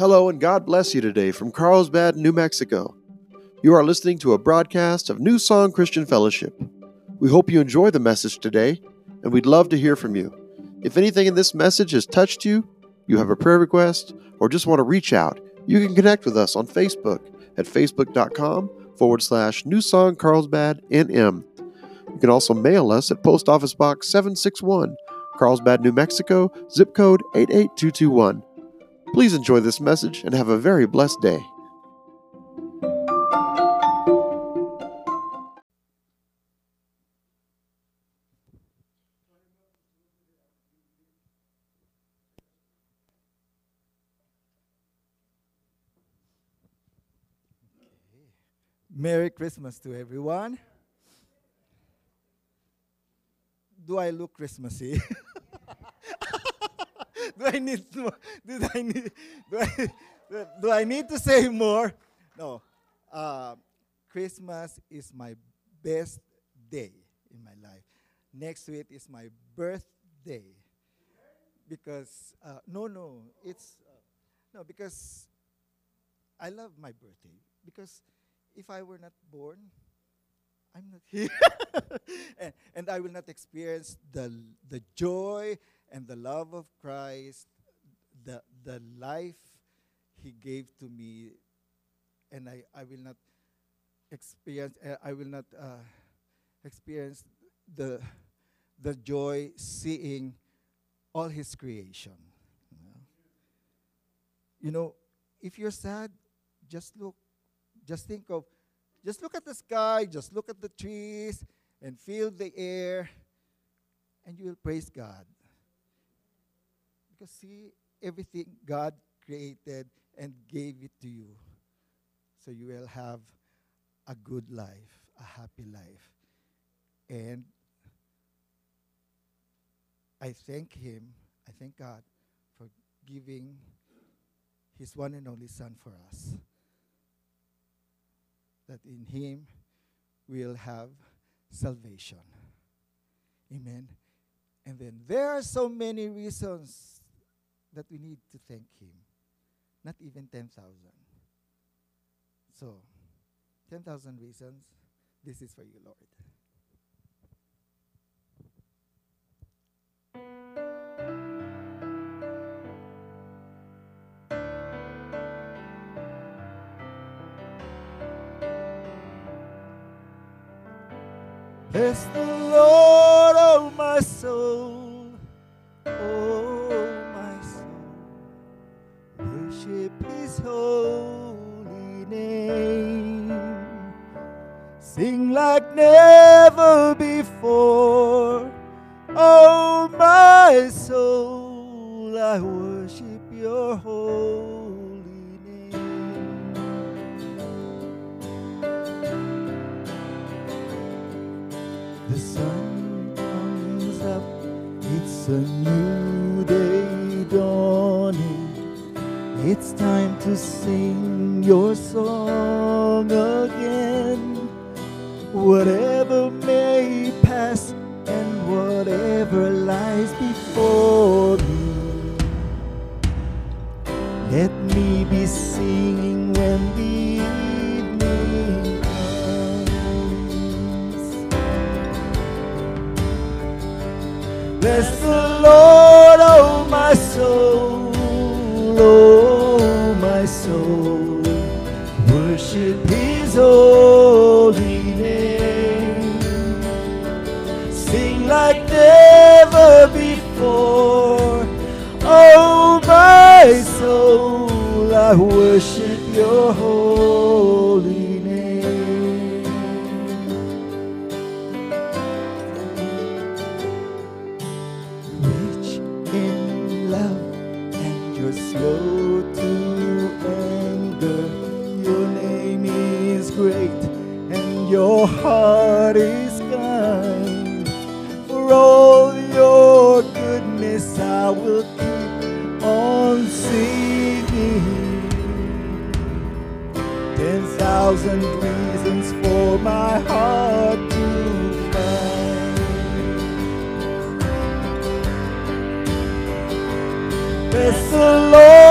Hello and God bless you today from Carlsbad, New Mexico. You are listening to a broadcast of New Song Christian Fellowship. We hope you enjoy the message today, and we'd love to hear from you. If anything in this message has touched you, you have a prayer request, or just want to reach out, you can connect with us on Facebook at facebook.com forward slash New Song Carlsbad NM. You can also mail us at Post Office Box 761, Carlsbad, New Mexico, zip code 88221. Please enjoy this message and have a very blessed day. Merry Christmas to everyone. Do I look Christmassy? do I need more? Do I need? Do I, do I need to say more? No. Uh, Christmas is my best day in my life. Next week is my birthday. Because uh, no, no, it's uh, no because I love my birthday because if I were not born, I'm not here. and, and I will not experience the, the joy and the love of Christ, the, the life He gave to me, and I, I will not experience, uh, I will not uh, experience the, the joy seeing all His creation. You know? you know, if you're sad, just look just think of, just look at the sky, just look at the trees, and feel the air, and you will praise God. Because see, everything God created and gave it to you. So you will have a good life, a happy life. And I thank Him, I thank God for giving His one and only Son for us that in Him we'll have salvation. Amen. And then there are so many reasons that we need to thank Him. Not even 10,000. So, 10,000 reasons. This is for you, Lord. Bless the Lord, oh my soul, His holy name. Sing like never before, oh my soul, I worship Your holy. It's time to sing your song again. Whatever may pass and whatever lies before me. Let me be singing when the evening comes. Bless the Lord, oh my soul, holy name. Sing like never before, oh my soul, I worship Your holy thousand reasons for my heart to find. Bless the Lord,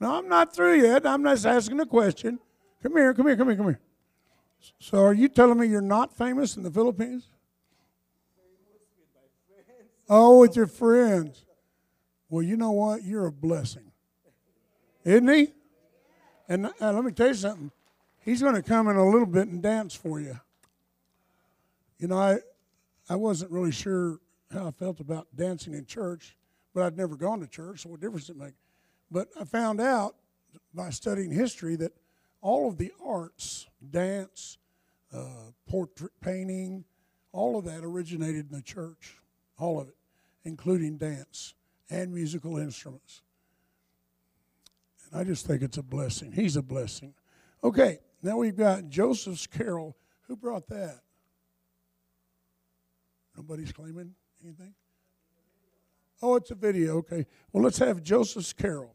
No, I'm not through yet. I'm just asking a question. Come here, come here, come here, come here. So are you telling me you're not famous in the Philippines? Oh, with your friends. Well, you know what? You're a blessing. Isn't he? And uh, let me tell you something. He's going to come in a little bit and dance for you. You know, I I wasn't really sure how I felt about dancing in church, but I'd never gone to church, so what difference did it make? But I found out by studying history that all of the arts, dance, uh, portrait painting, all of that originated in the church, all of it, including dance and musical instruments. And I just think it's a blessing. He's a blessing. Okay, now we've got Joseph's Carol. Who brought that? Nobody's claiming anything? Oh, it's a video. Okay. Well, let's have Joseph's Carol.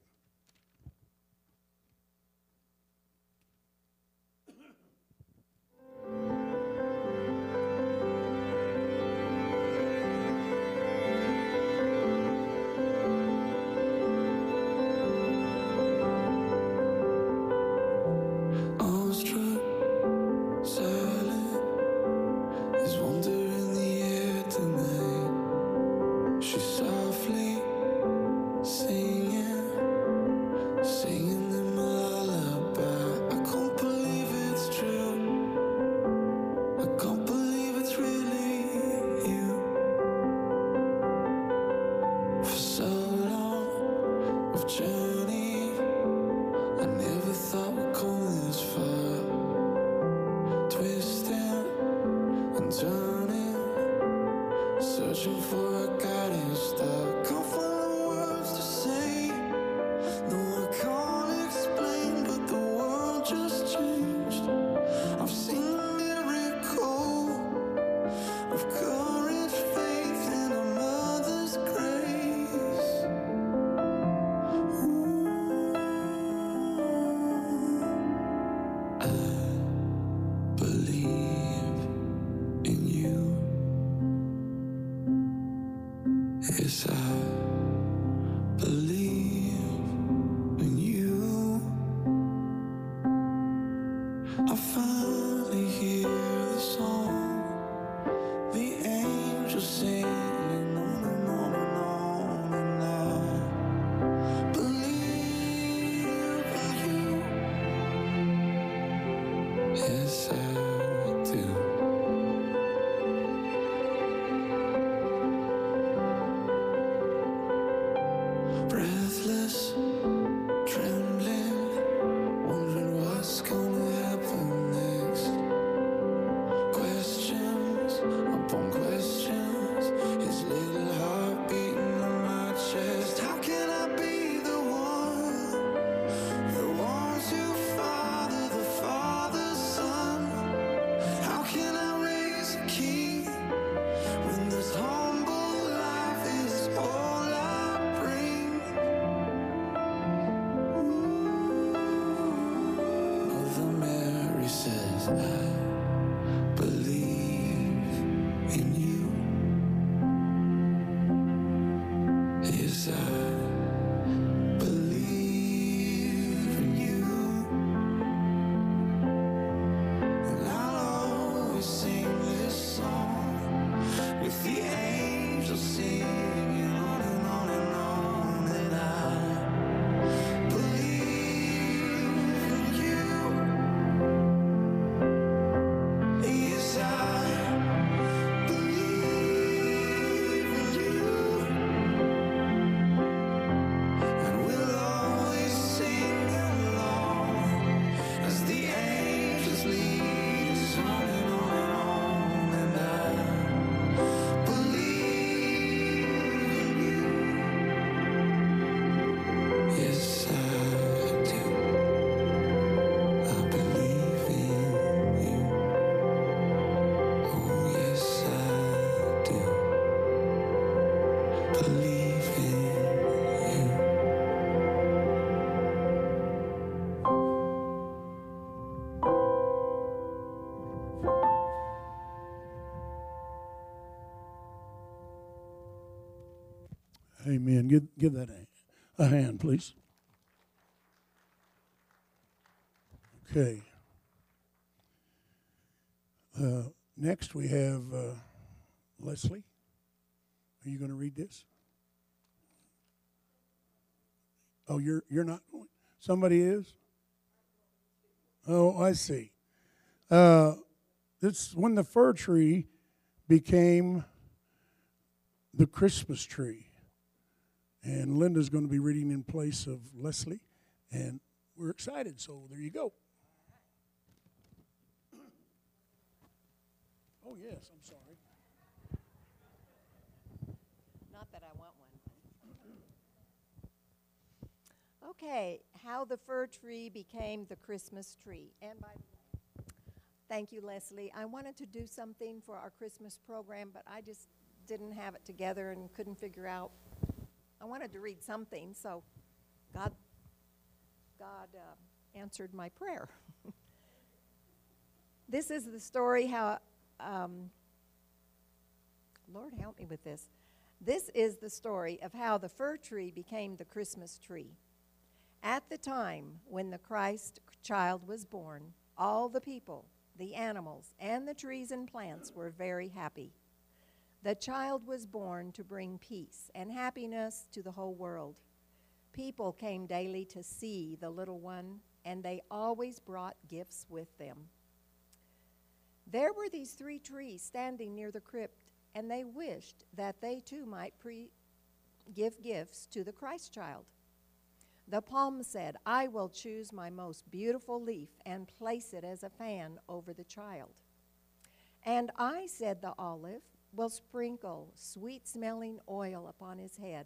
Amen. Give, give that a, a hand, please. Okay. Uh, next, we have uh, Leslie. Are you going to read this? Oh, you're you're not. Somebody is. Oh, I see. Uh, it's when the fir tree became the Christmas tree. And Linda's going to be reading in place of Leslie. And we're excited, so there you go. Oh, yes, I'm sorry. Not that I want one. Okay, how the fir tree became the Christmas tree. And by Thank you, Leslie. I wanted to do something for our Christmas program, but I just didn't have it together and couldn't figure out. I wanted to read something, so God, God uh, answered my prayer. this is the story how, um, Lord help me with this. This is the story of how the fir tree became the Christmas tree. At the time when the Christ child was born, all the people, the animals, and the trees and plants were very happy. The child was born to bring peace and happiness to the whole world. People came daily to see the little one, and they always brought gifts with them. There were these three trees standing near the crypt, and they wished that they too might pre- give gifts to the Christ child. The palm said, I will choose my most beautiful leaf and place it as a fan over the child. And I, said the olive, will sprinkle sweet smelling oil upon his head.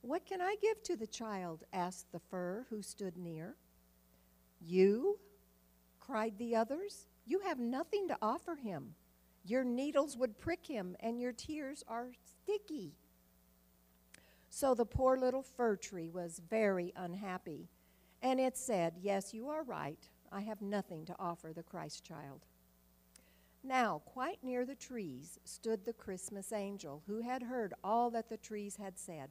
What can I give to the child? asked the fir who stood near. You? cried the others. You have nothing to offer him. Your needles would prick him, and your tears are sticky. So the poor little fir tree was very unhappy. And it said, Yes, you are right. I have nothing to offer the Christ child. Now, quite near the trees stood the Christmas angel, who had heard all that the trees had said.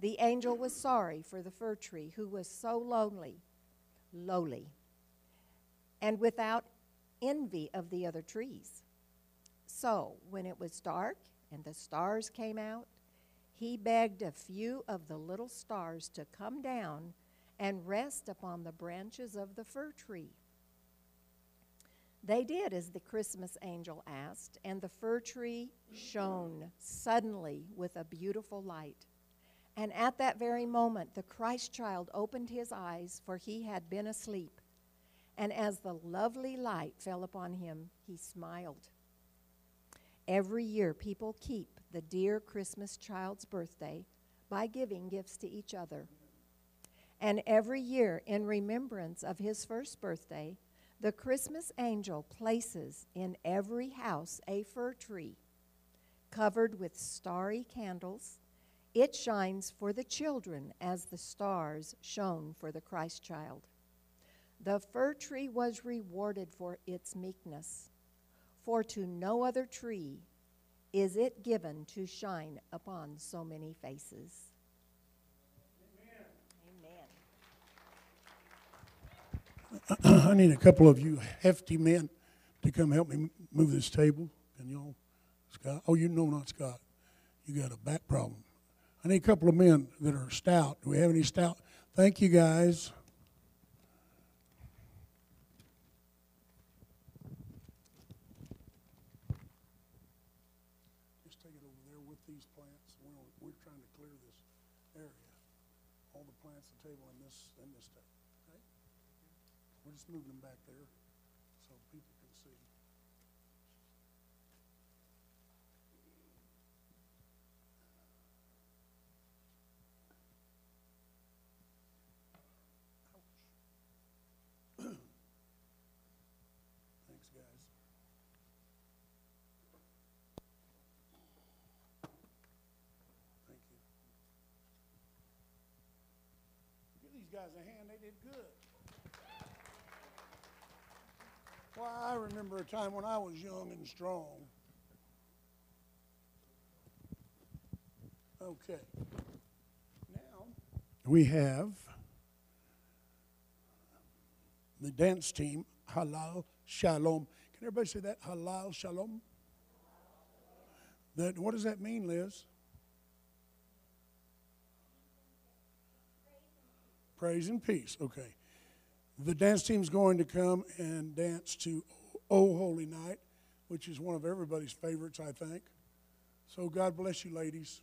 The angel was sorry for the fir tree, who was so lonely, lowly, and without envy of the other trees. So, when it was dark and the stars came out, he begged a few of the little stars to come down and rest upon the branches of the fir tree. They did as the Christmas angel asked, and the fir tree shone suddenly with a beautiful light. And at that very moment, the Christ child opened his eyes, for he had been asleep. And as the lovely light fell upon him, he smiled. Every year, people keep the dear Christmas child's birthday by giving gifts to each other. And every year, in remembrance of his first birthday, the Christmas angel places in every house a fir tree covered with starry candles. It shines for the children as the stars shone for the Christ child. The fir tree was rewarded for its meekness, for to no other tree is it given to shine upon so many faces. I need a couple of you hefty men to come help me move this table. Can y'all, Scott? Oh, you know not Scott. You got a back problem. I need a couple of men that are stout. Do we have any stout? Thank you, guys. Just take it over there with these plants. We're, we're trying to clear this area. All the plants, the table, and this, and this stuff. Okay? We're just moving them back there so people can see. Thanks, guys. Thank you. Give these guys a hand, they did good. Well, I remember a time when I was young and strong. Okay. Now we have the dance team, Halal Shalom. Can everybody say that? Halal Shalom? That, what does that mean, Liz? Praise and peace. Okay. The dance team's going to come and dance to Oh Holy Night, which is one of everybody's favorites, I think. So God bless you, ladies.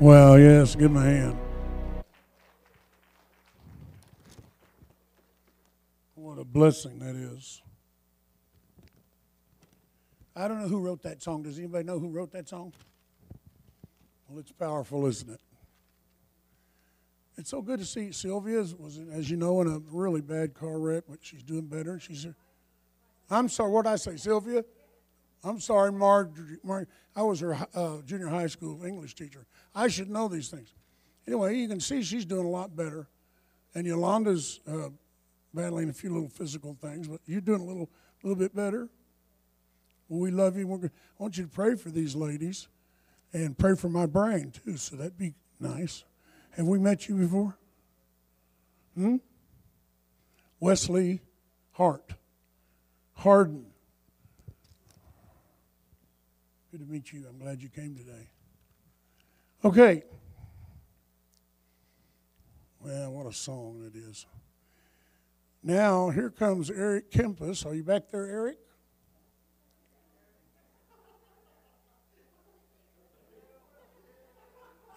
Well, yes, give him a hand. What a blessing that is. I don't know who wrote that song. Does anybody know who wrote that song? Well, it's powerful, isn't it? It's so good to see Sylvia was, as you know, in a really bad car wreck, but she's doing better. She's. I'm sorry. What did I say, Sylvia? I'm sorry, Marjorie. Mar- I was her uh, junior high school English teacher. I should know these things. Anyway, you can see she's doing a lot better, and Yolanda's uh, battling a few little physical things, but you're doing a little, little bit better. We love you. We're, I want you to pray for these ladies, and pray for my brain too. So that'd be nice. Have we met you before? Hmm. Wesley Hart, Harden. Good to meet you. I'm glad you came today. Okay. Well, what a song it is. Now, here comes Eric Kempis. Are you back there, Eric?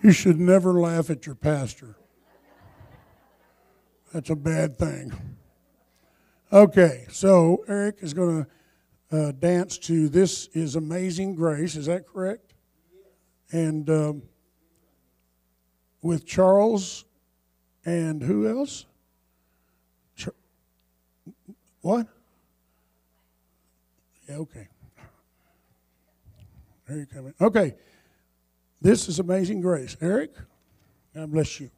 You should never laugh at your pastor. That's a bad thing. Okay, so Eric is going to uh, dance to This is Amazing Grace. Is that correct? And um, with Charles and who else? What? Yeah, okay. There you come in. Okay. This is Amazing Grace. Eric, God bless you.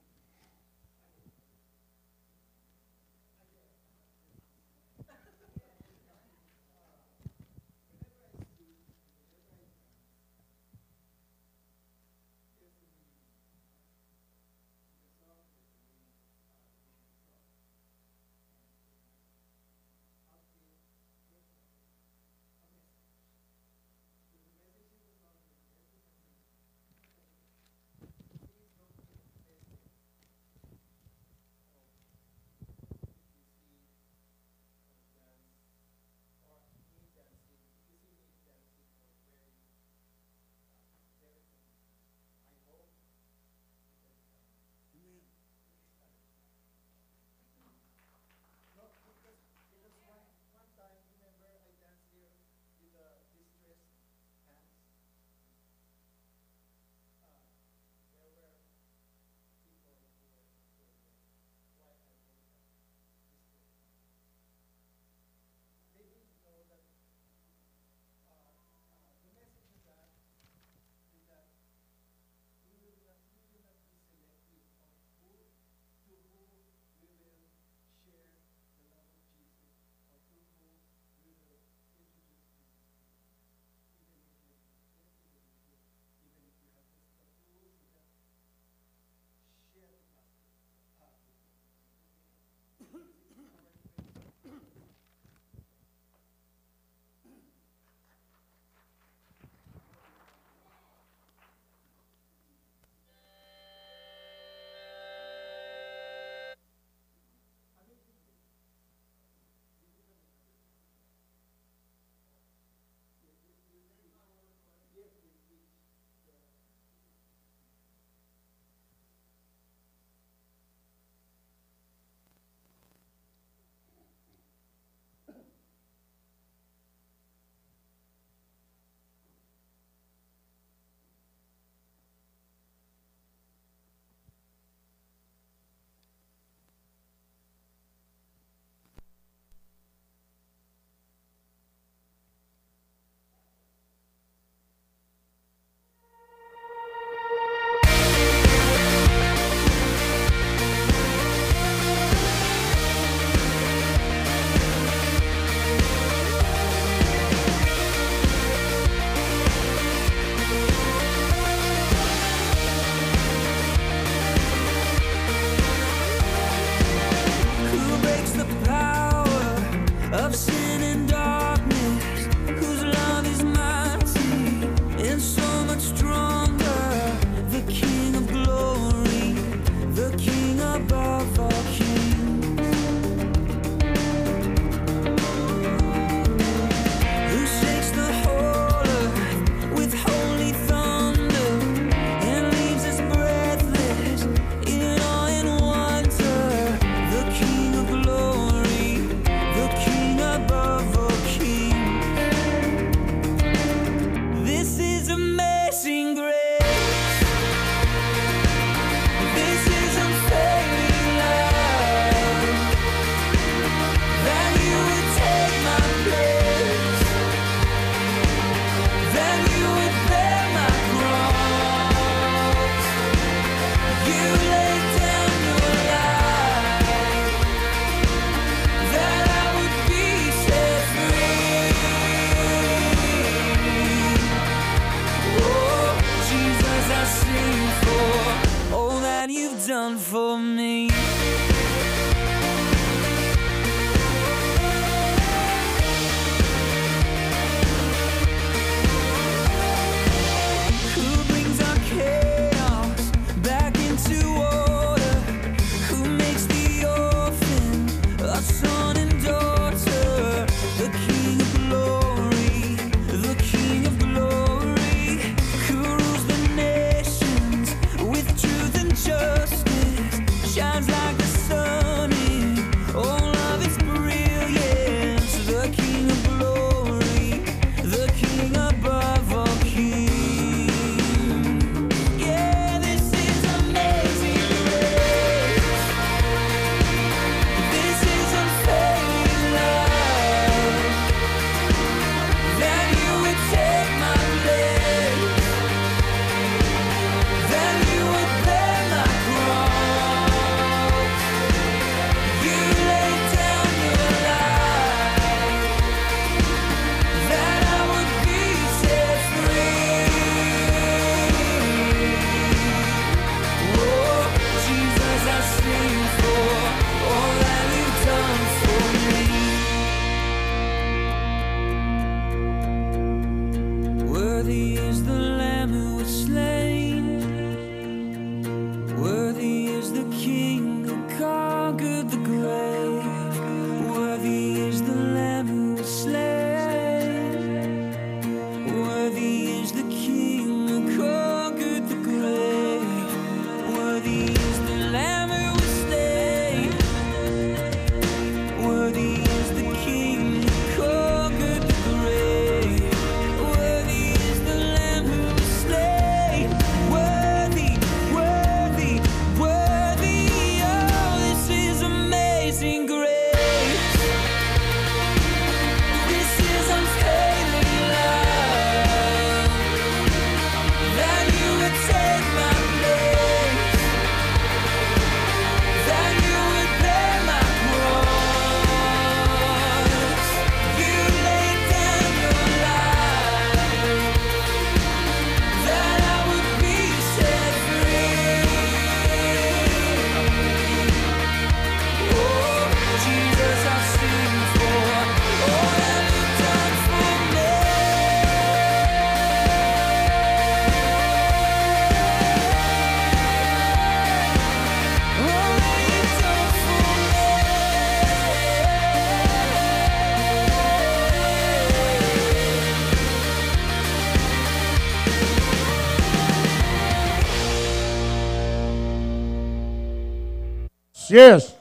Yes.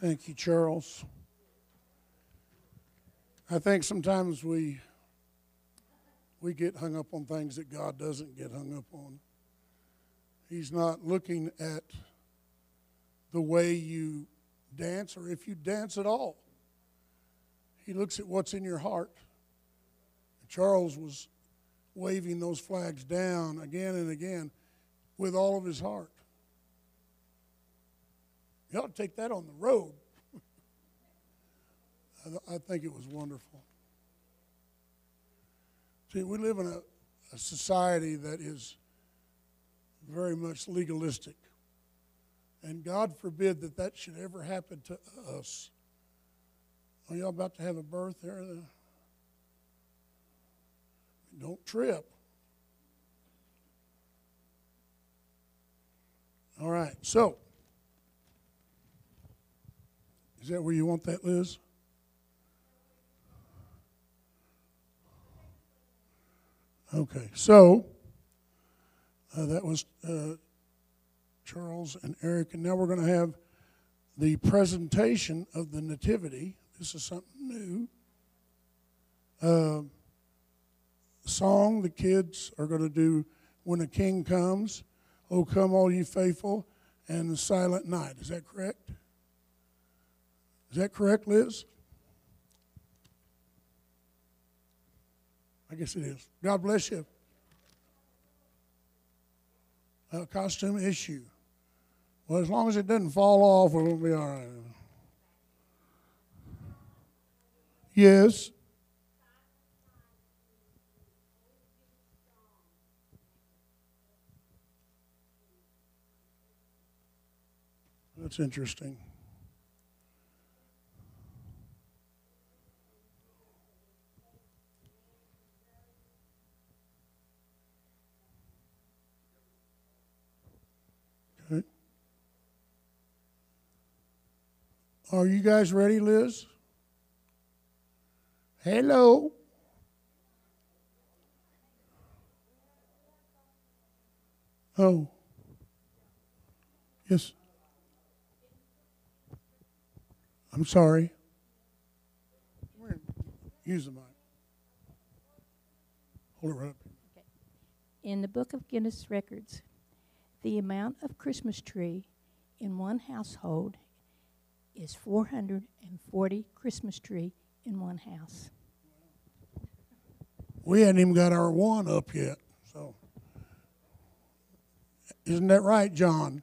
Thank you, Charles. I think sometimes we we get hung up on things that God doesn't get hung up on. He's not looking at the way you dance or if you dance at all. He looks at what's in your heart. Charles was waving those flags down again and again with all of his heart. You ought to take that on the road. I, I think it was wonderful. See, we live in a, a society that is very much legalistic. And God forbid that that should ever happen to us. Are y'all about to have a birth there? Don't trip. All right, so is that where you want that, Liz? Okay, so uh, that was uh, Charles and Eric, and now we're going to have the presentation of the Nativity. This is something new. Uh, song the kids are going to do when a king comes. Oh, come, all you faithful, and the silent night. Is that correct? Is that correct, Liz? I guess it is. God bless you. A costume issue. Well, as long as it doesn't fall off, we'll be all right. Yes. That's interesting. Okay. Are you guys ready, Liz? Hello. Oh. Yes. I'm sorry. Use the mic. Hold it right up. Okay. In the Book of Guinness Records, the amount of Christmas tree in one household is 440 Christmas tree in one house. We hadn't even got our one up yet. So, isn't that right, John?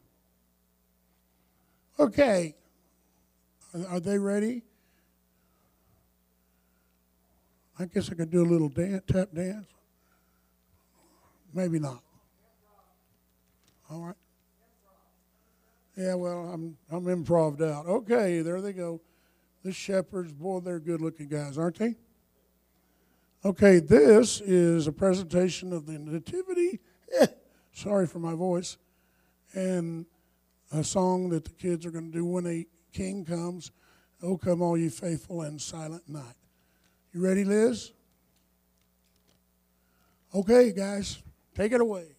Okay. Are- Are they ready? I guess I could do a little dance, tap dance. Maybe not. All right. Yeah, well, I'm I'm improved out. Okay, there they go. The shepherds, boy, they're good-looking guys, aren't they? Okay, this is a presentation of the Nativity. Eh, sorry for my voice. And a song that the kids are going to do when a king comes. Oh, come, all you faithful and silent night. You ready, Liz? Okay, guys, take it away.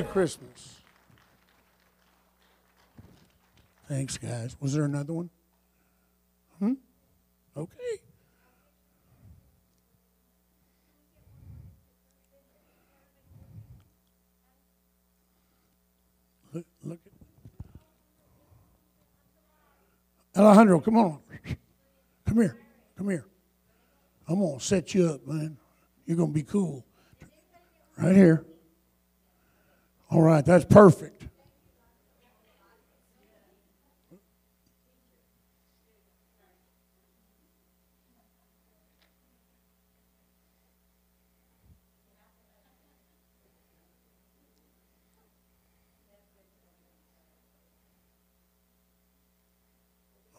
Merry Christmas. Thanks, guys. Was there another one? Hmm? Okay. Look, look at Alejandro, come on. Come here. Come here. I'm going to set you up, man. You're going to be cool. Right here. All right, that's perfect.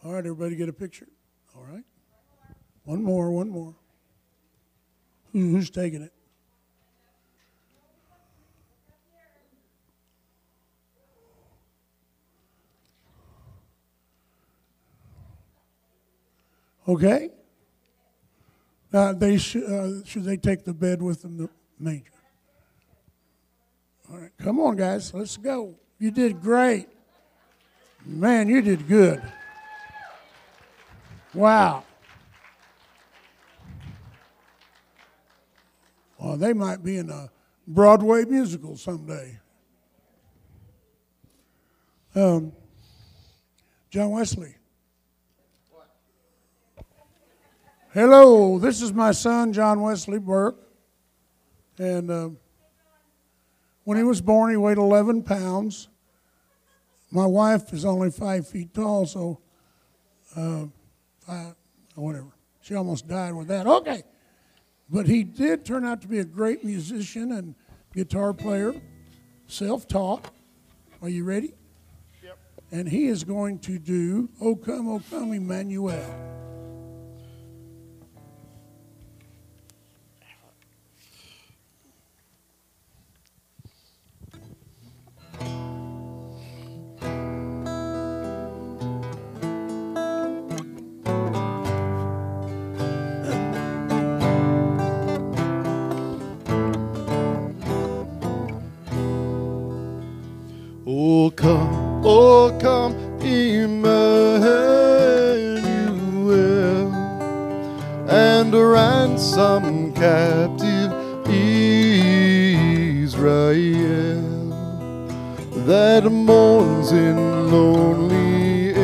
All right, everybody get a picture. All right. One more, one more. Who's taking it? Okay. Now they should uh, should they take the bed with them, the manger? All right, come on, guys, let's go. You did great, man. You did good. Wow. Well, they might be in a Broadway musical someday. Um, John Wesley. Hello, this is my son, John Wesley Burke. And uh, when he was born, he weighed 11 pounds. My wife is only five feet tall, so uh, five, whatever. She almost died with that. Okay. But he did turn out to be a great musician and guitar player, self taught. Are you ready? Yep. And he is going to do O Come, O Come, Emmanuel. Oh, come, oh, come, Emmanuel, and ransom captive Israel that mourns in lonely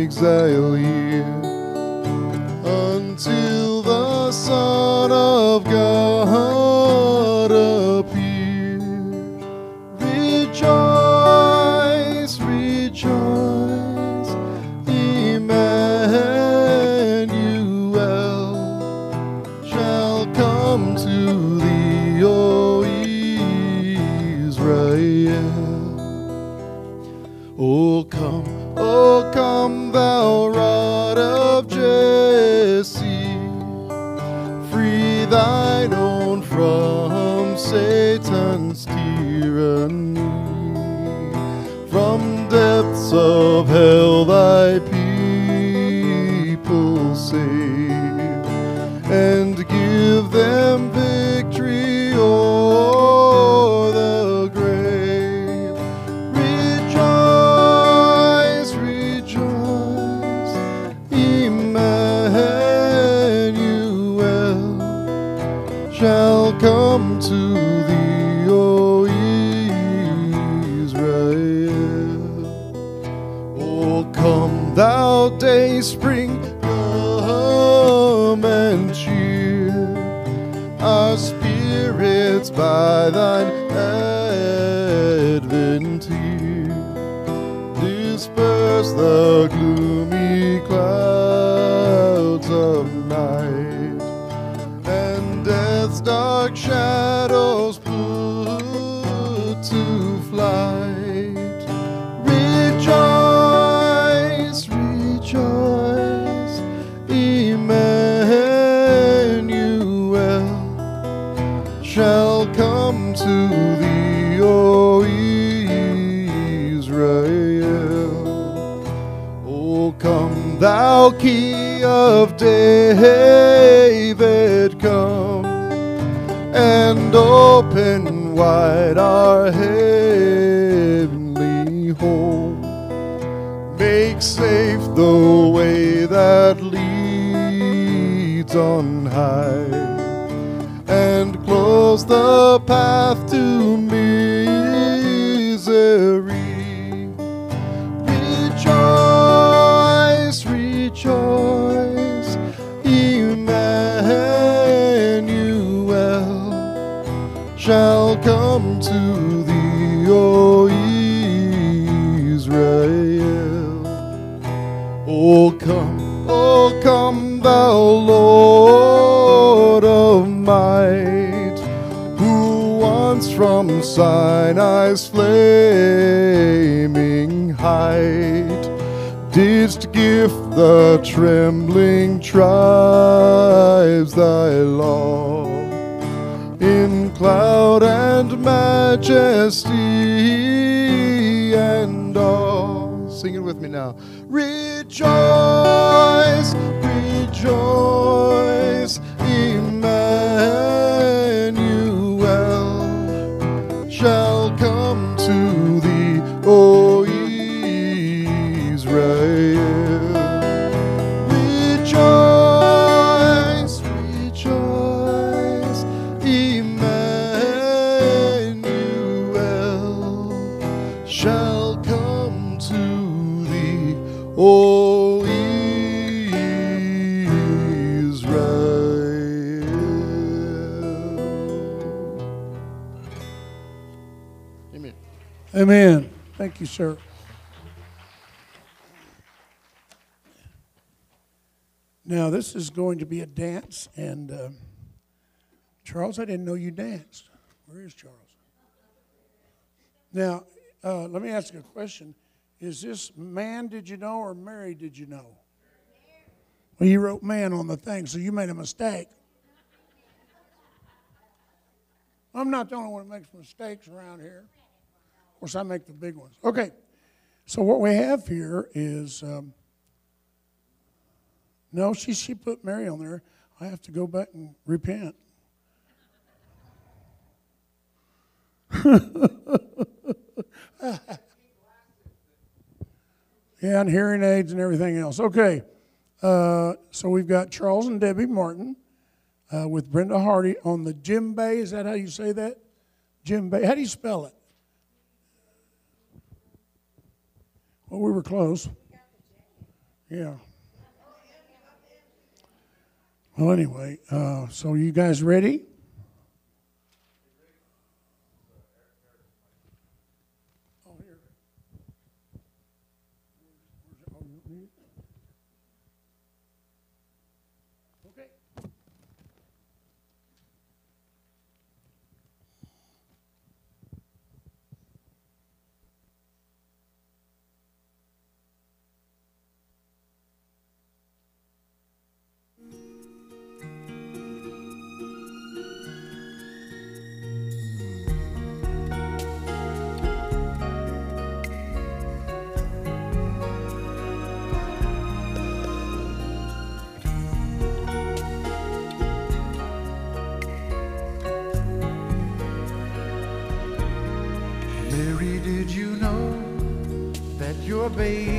exile here until the Son of God come, David, come and open wide our heavenly home. Make safe the way that leads on high, and close the might, who once from Sinai's flaming height didst give the trembling tribes thy law in cloud and majesty and awe. Sing it with me now. Rejoice, rejoice, Thank you, sir. Now, this is going to be a dance, and uh, Charles, I didn't know you danced. Where is Charles? Now, uh, let me ask you a question. Is this man did you know or Mary did you know? Well, you wrote man on the thing, so you made a mistake. I'm not the only one that makes mistakes around here. Course, I make the big ones. Okay, so what we have here is um, no, she she put Mary on there. I have to go back and repent. yeah, and hearing aids and everything else. Okay, uh, so we've got Charles and Debbie Martin uh, with Brenda Hardy on the djembe. Is that how you say that? Djembe. How do you spell it? Well, we were close. Yeah. Well, anyway, uh, so you guys ready? Baby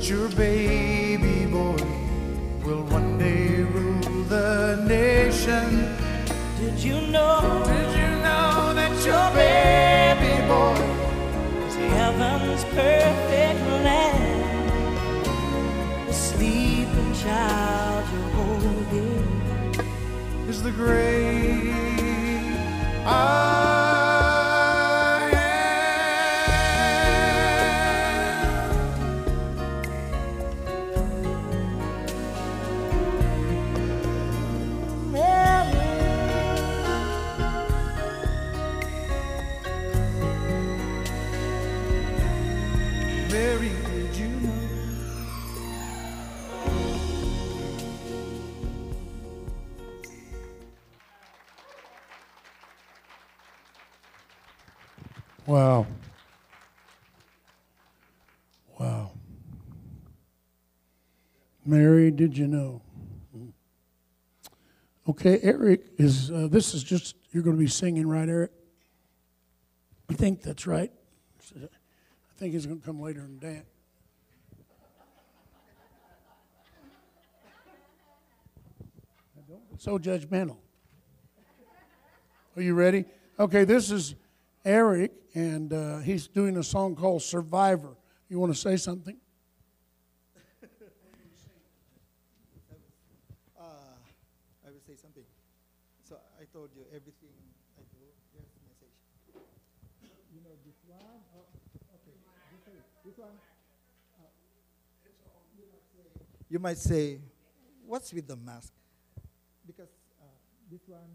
That your baby boy will one day rule the nation. Did you know? Did you know that your baby boy is heaven's perfect lamb? The sleeping child you're holding is the great I Wow. Wow. Mary, did you know? Okay, Eric is, uh, this is just, you're going to be singing, right, Eric? I think that's right. I think he's going to come later and dance. So judgmental. Are you ready? Okay, this is Eric, and uh, he's doing a song called Survivor. You want to say something? Uh, I will say something. So I told you everything I do, there's message. You know this one? Oh, okay, this, one- Uh, you, might say, you might say, what's with the mask? Because uh, this one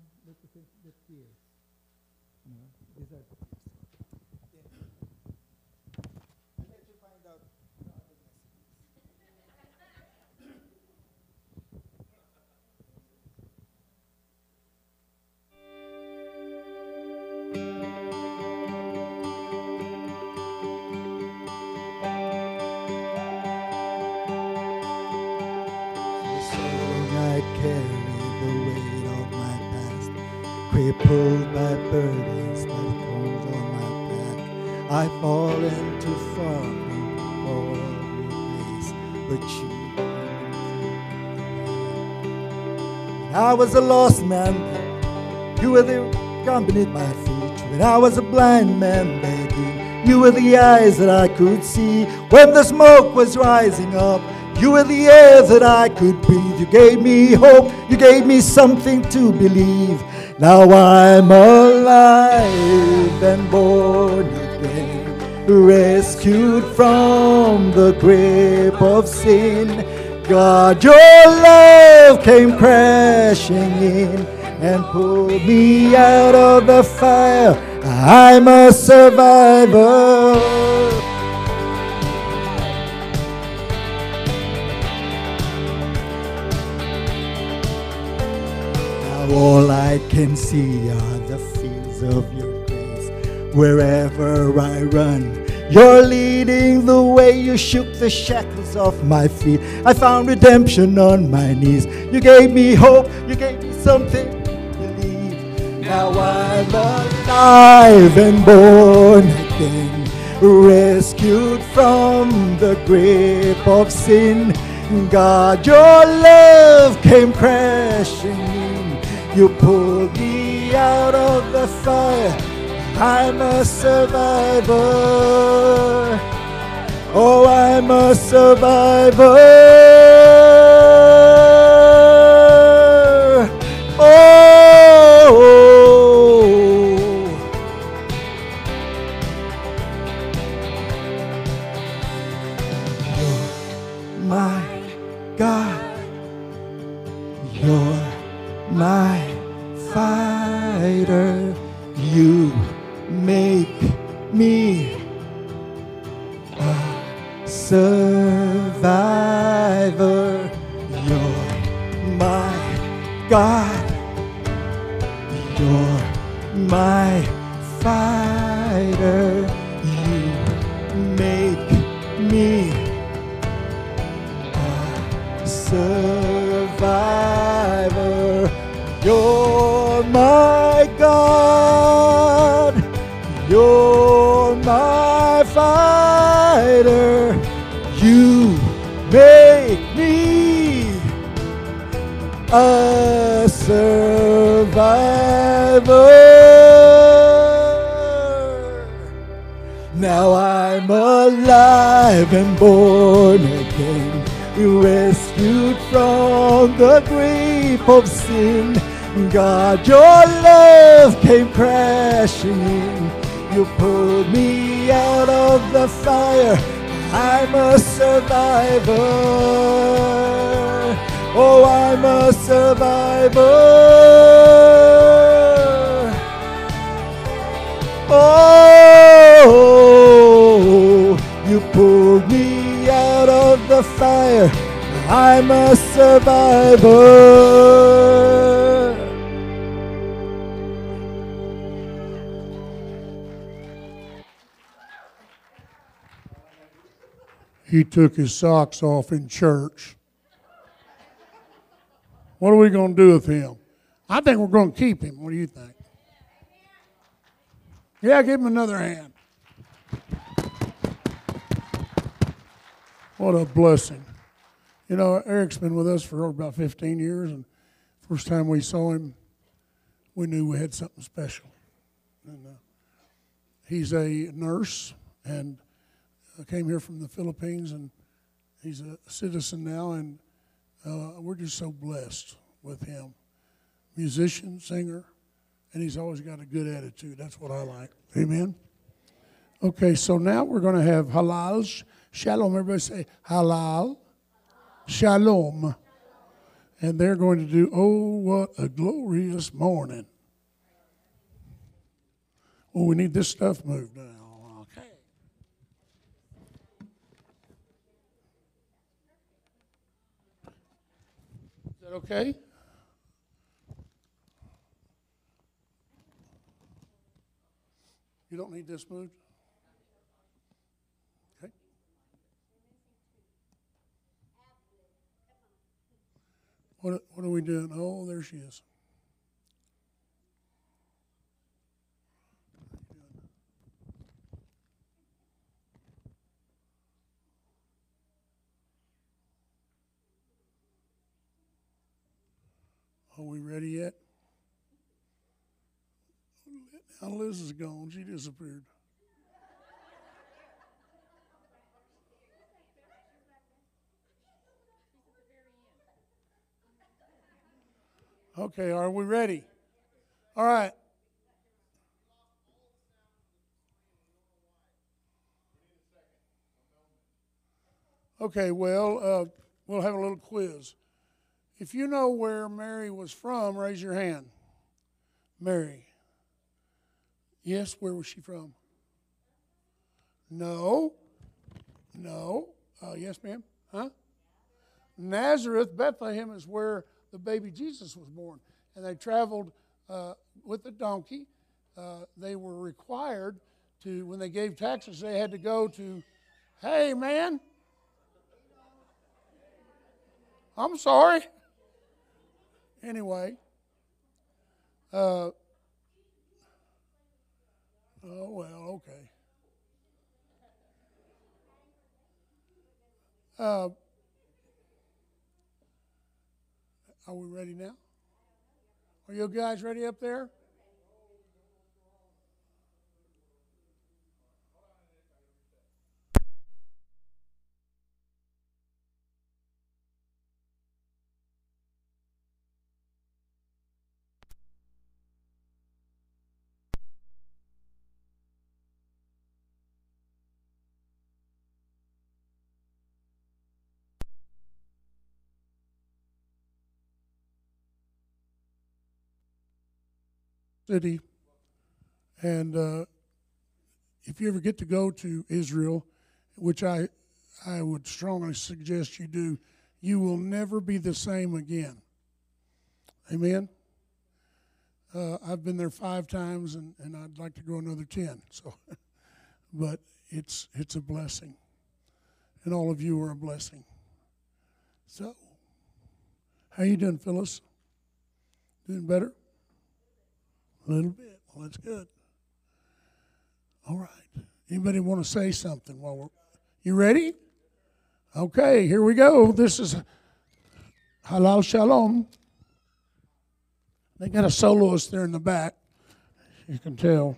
crippled by burdens that comes on my back. I fall into falling for grace, but you. When I was a lost man, you were the ground beneath my feet. When I was a blind man, baby, you were the eyes that I could see. When the smoke was rising up, you were the air that I could breathe. You gave me hope, you gave me something to believe. Now I'm alive and born again, rescued from the grip of sin. God, your love came crashing in and pulled me out of the fire. I'm a survivor. Now all I can see are the fields of your grace. Wherever I run, you're leading the way. You shook the shackles off my feet. I found redemption on my knees. You gave me hope. You gave me something to believe. Now I'm alive and born again, rescued from the grip of sin. God, your love came crashing in. You pulled me out of the fire. I'm a survivor. Oh, I'm a survivor. A survivor. Now I'm alive and born again, You rescued from the grip of sin. God, your love came crashing in. You pulled me out of the fire. I'm a survivor. Oh, I'm a survivor. Oh, you pulled me out of the fire. I'm a survivor. He took his socks off in church. What are we going to do with him? I think we're going to keep him. What do you think? Yeah, give him another hand. What a blessing. You know, Eric's been with us for about 15 years, and first time we saw him, we knew we had something special. And, uh, he's a nurse and uh, came here from the Philippines, and he's a citizen now, and uh, we're just so blessed with him. Musician, singer, and he's always got a good attitude. That's what I like. Amen. Okay, so now we're going to have halal shalom. Everybody say halal shalom. And they're going to do, oh, what a glorious morning. Well, we need this stuff moved now. Okay. Is that okay? You don't need this moved? Okay. What, what are we doing? Oh, there she is. Are we ready yet? Now Liz is gone. She disappeared. Okay, are we ready? All right. Okay, well, uh, we'll have a little quiz. If you know where Mary was from, raise your hand. Mary. Yes, where was she from? No. No. Uh, yes, ma'am? Huh? Nazareth, Bethlehem is where the baby Jesus was born. And they traveled uh, with a donkey. Uh, they were required to, when they gave taxes, they had to go to, hey, man, I'm sorry. Anyway, uh, oh, well, okay. Uh, are we ready now? Are you guys ready up there? City. And uh, if you ever get to go to Israel, which I, I would strongly suggest you do, you will never be the same again. Amen. Uh, I've been there five times, and, and I'd like to go another ten. So, but it's it's a blessing, and all of you are a blessing. So, how you doing, Phyllis? Doing better? A little bit. Well, that's good. All right. Anybody want to say something while we're you ready? Okay, here we go. This is Halal Shalom. They got a soloist there in the back. You can tell.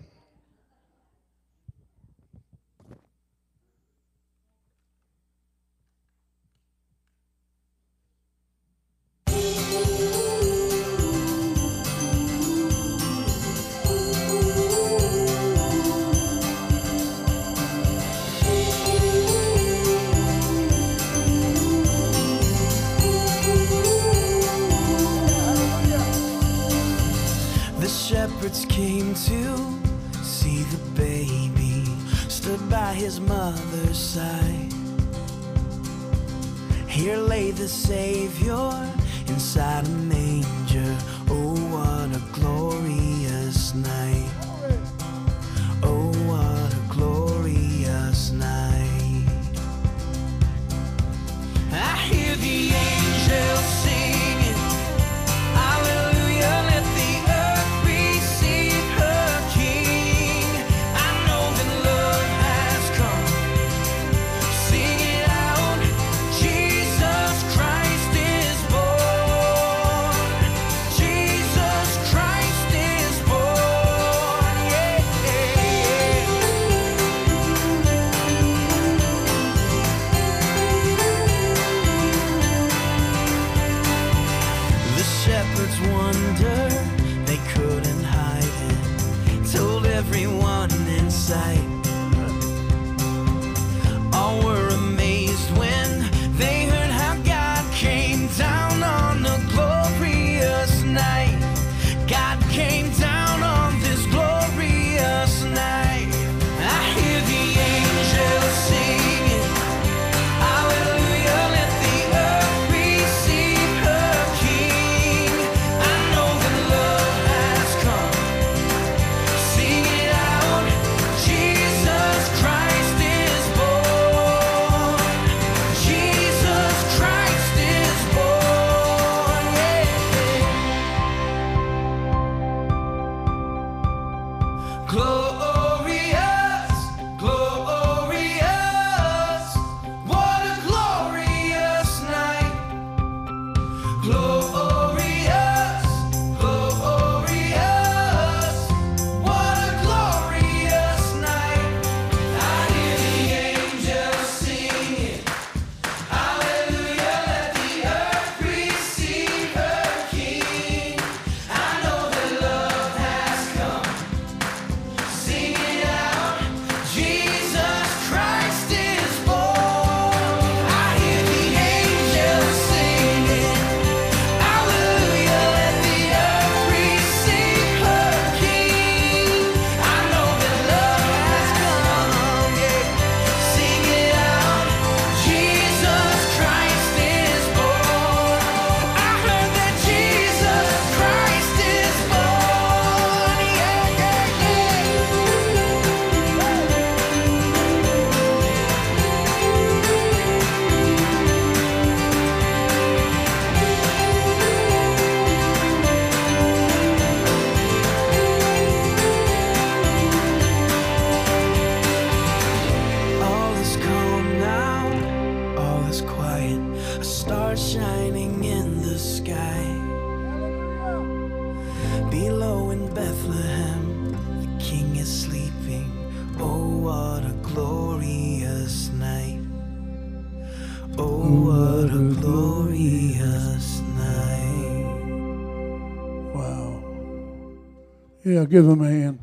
Give them a hand.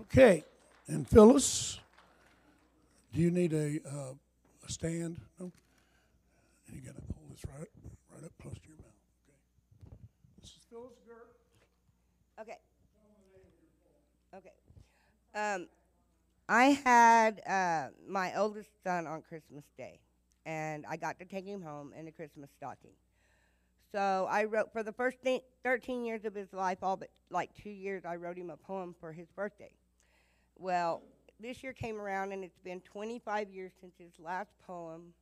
Okay, and Phyllis, do you need a, uh, a stand? No. And you got to hold this right, right up close to your mouth. Okay. This is Phyllis Gert. Okay. Okay. Um, I had uh, my oldest son on Christmas Day, and I got to take him home in a Christmas stocking. So I wrote for the first thi- 13 years of his life, all but like two years, I wrote him a poem for his birthday. Well, this year came around, and it's been 25 years since his last poem,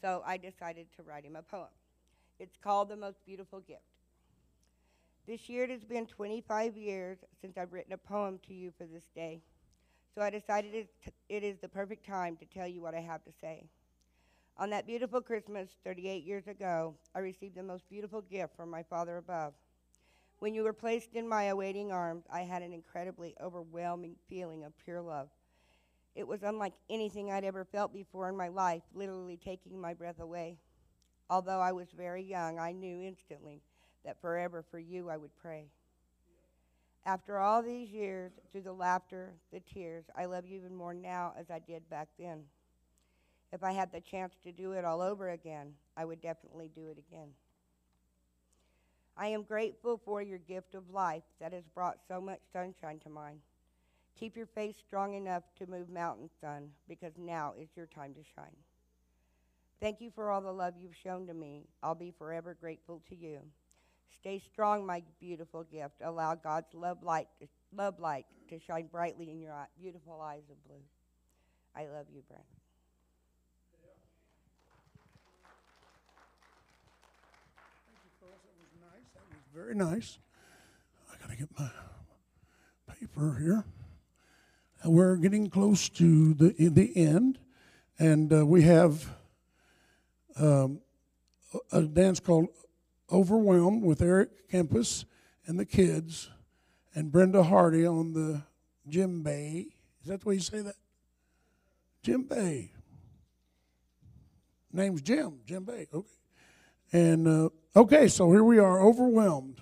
so I decided to write him a poem. It's called The Most Beautiful Gift. This year it has been 25 years since I've written a poem to you for this day. So I decided it, it is the perfect time to tell you what I have to say. On that beautiful Christmas 38 years ago, I received the most beautiful gift from my Father above. When you were placed in my awaiting arms, I had an incredibly overwhelming feeling of pure love. It was unlike anything I'd ever felt before in my life, literally taking my breath away. Although I was very young, I knew instantly that forever for you I would pray. After all these years, through the laughter, the tears, I love you even more now as I did back then. If I had the chance to do it all over again, I would definitely do it again. I am grateful for your gift of life that has brought so much sunshine to mine. Keep your faith strong enough to move mountains, son, because now is your time to shine. Thank you for all the love you've shown to me. I'll be forever grateful to you. Stay strong, my beautiful gift. Allow God's love light, to, love light to shine brightly in your beautiful eyes of blue. I love you, Brent. Very nice. I got to get my paper here. Uh, We're getting close to the the end, and uh, we have um, a dance called "Overwhelmed" with Eric Kempis and the kids, and Brenda Hardy on the djembe. Is that the way you say that? Djembe. Name's Jim. Jim Bay. Okay. And uh, okay, so here we are, overwhelmed.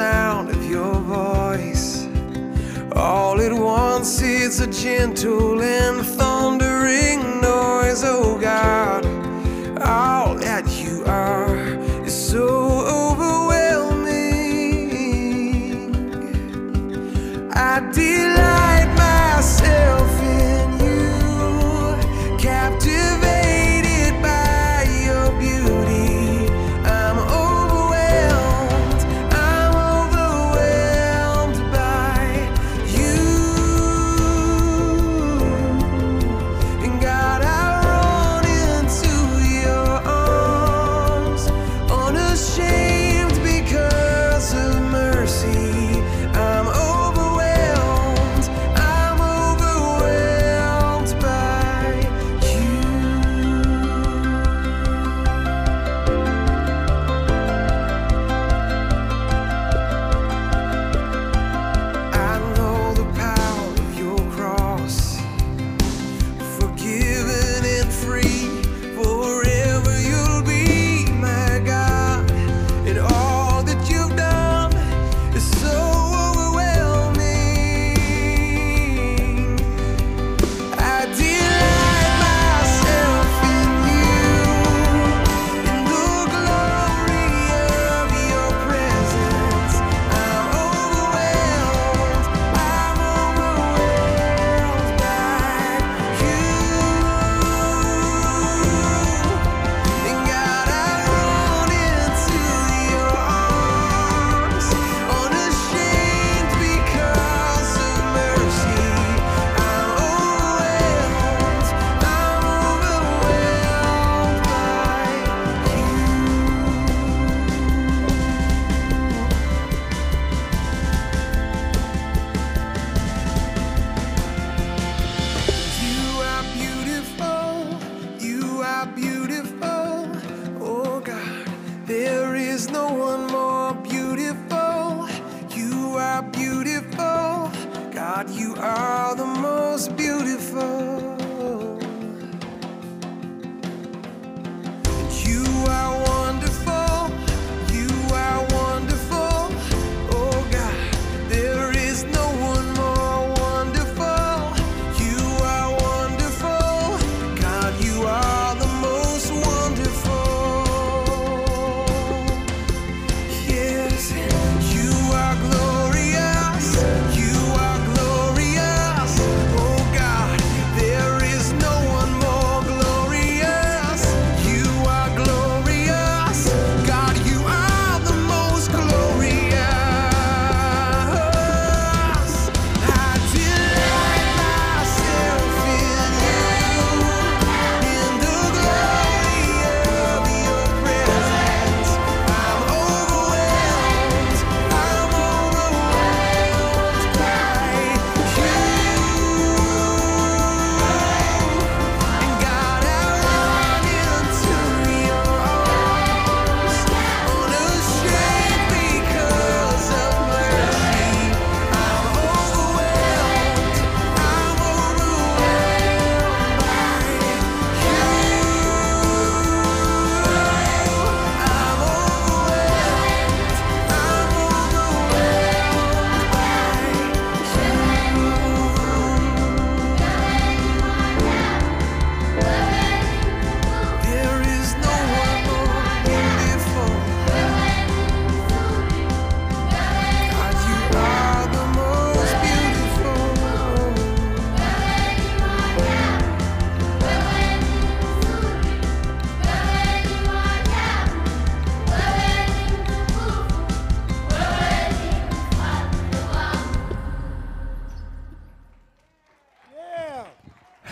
Sound of your voice. All at once, it's a gentle and thundering noise. Oh God,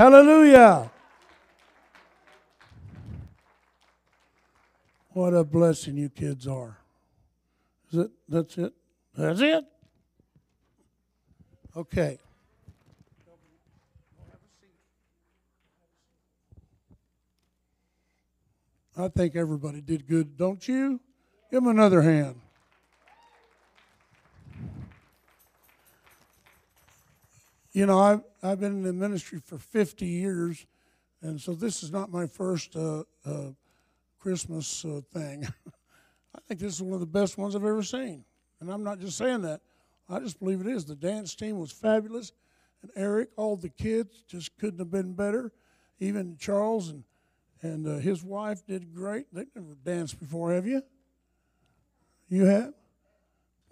Hallelujah. What a blessing you kids are. Is it? That's it? That's it? Okay. I think everybody did good, don't you? Give them another hand. You know, I've, I've been in the ministry for 50 years, and so this is not my first uh, uh, Christmas uh, thing. I think this is one of the best ones I've ever seen. And I'm not just saying that, I just believe it is. The dance team was fabulous, and Eric, all the kids just couldn't have been better. Even Charles and, and uh, his wife did great. They've never danced before, have you? You have?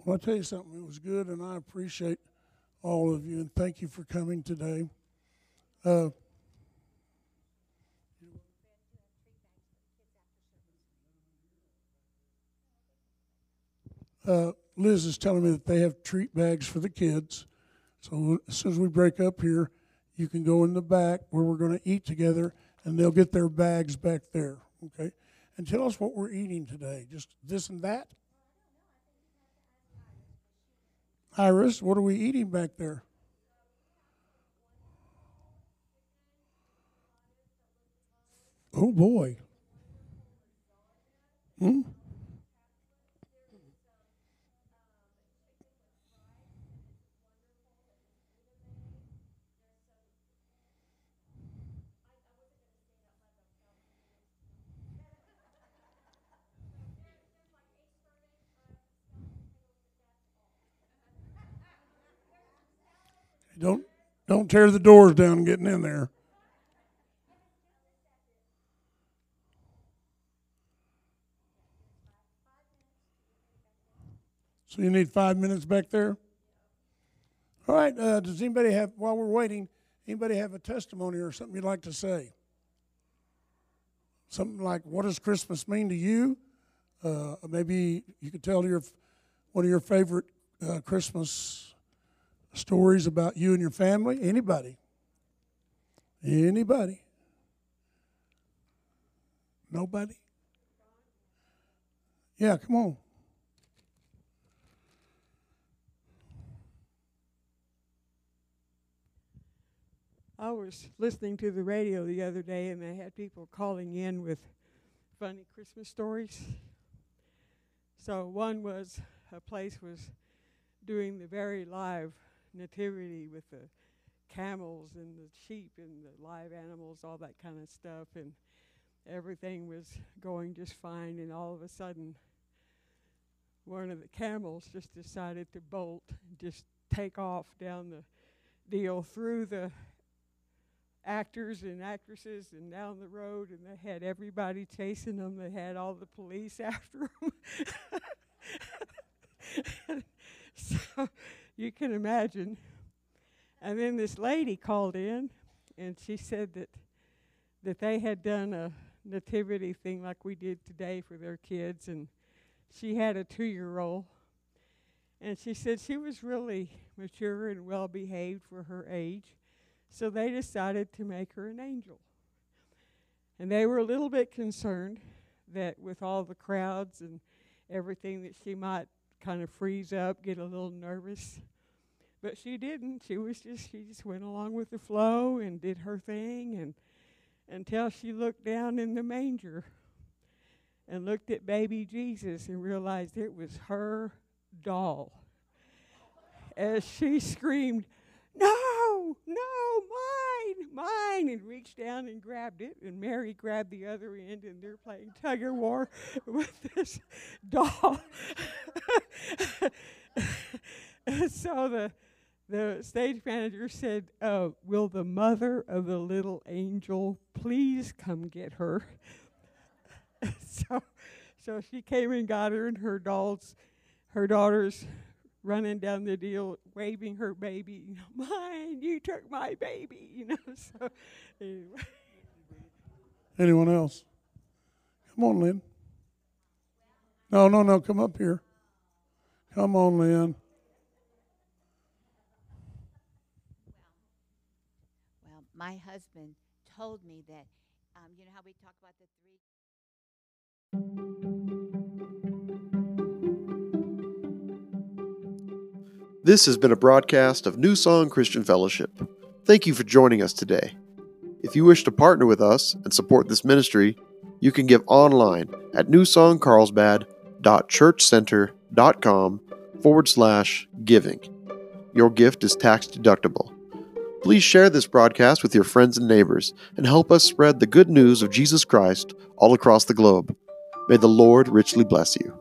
Well, I'll tell you something, it was good, and I appreciate all of you, and thank you for coming today. Uh, uh, Liz is telling me that they have treat bags for the kids. So as soon as we break up here, you can go in the back where we're going to eat together, and they'll get their bags back there. Okay? And tell us what we're eating today. Just this and that? Iris, what are we eating back there? Oh boy. Hmm? Don't don't tear the doors down getting in there. So you need five minutes back there. All right. Uh, does anybody have while we're waiting? Anybody have a testimony or something you'd like to say? Something like, "What does Christmas mean to you?" Uh, maybe you could tell your one of your favorite uh, Christmas stories about you and your family? Anybody? Anybody? Nobody? Yeah, come on. I was listening to the radio the other day, and they had people calling in with funny Christmas stories. So one was a place was doing the very live nativity with the camels and the sheep and the live animals, all that kind of stuff, and everything was going just fine. And all of a sudden, one of the camels just decided to bolt just take off down the deal through the actors and actresses and down the road, and they had everybody chasing them. They had all the police after them. so you can imagine. And then this lady called in, and she said that that they had done a nativity thing like we did today for their kids, and she had a two-year-old, and she said she was really mature and well behaved for her age, so they decided to make her an angel. And they were a little bit concerned that with all the crowds and everything that she might kind of freeze up, get a little nervous. But she didn't. She was just she just went along with the flow and did her thing and until she looked down in the manger and looked at baby Jesus and realized it was her doll. As she screamed, No, mine, mine, and reached down and grabbed it. And Mary grabbed the other end, and they're playing tug of war with this doll. so the the stage manager said, uh, "Will the mother of the little angel please come get her?" so, so she came and got her, and her dolls, her daughters, running down the deal, waving her baby. You know, mine, you took my baby. You know, so anyway. Anyone else? Come on, Lynn. No, no, no. Come up here. Come on, Lynn. Well, my husband told me that, um, you know how we talk about the three. This has been a broadcast of New Song Christian Fellowship. Thank you for joining us today. If you wish to partner with us and support this ministry, you can give online at newsongcarlsbad.churchcenter.com forward slash giving. Your gift is tax deductible. Please share this broadcast with your friends and neighbors and help us spread the good news of Jesus Christ all across the globe. May the Lord richly bless you.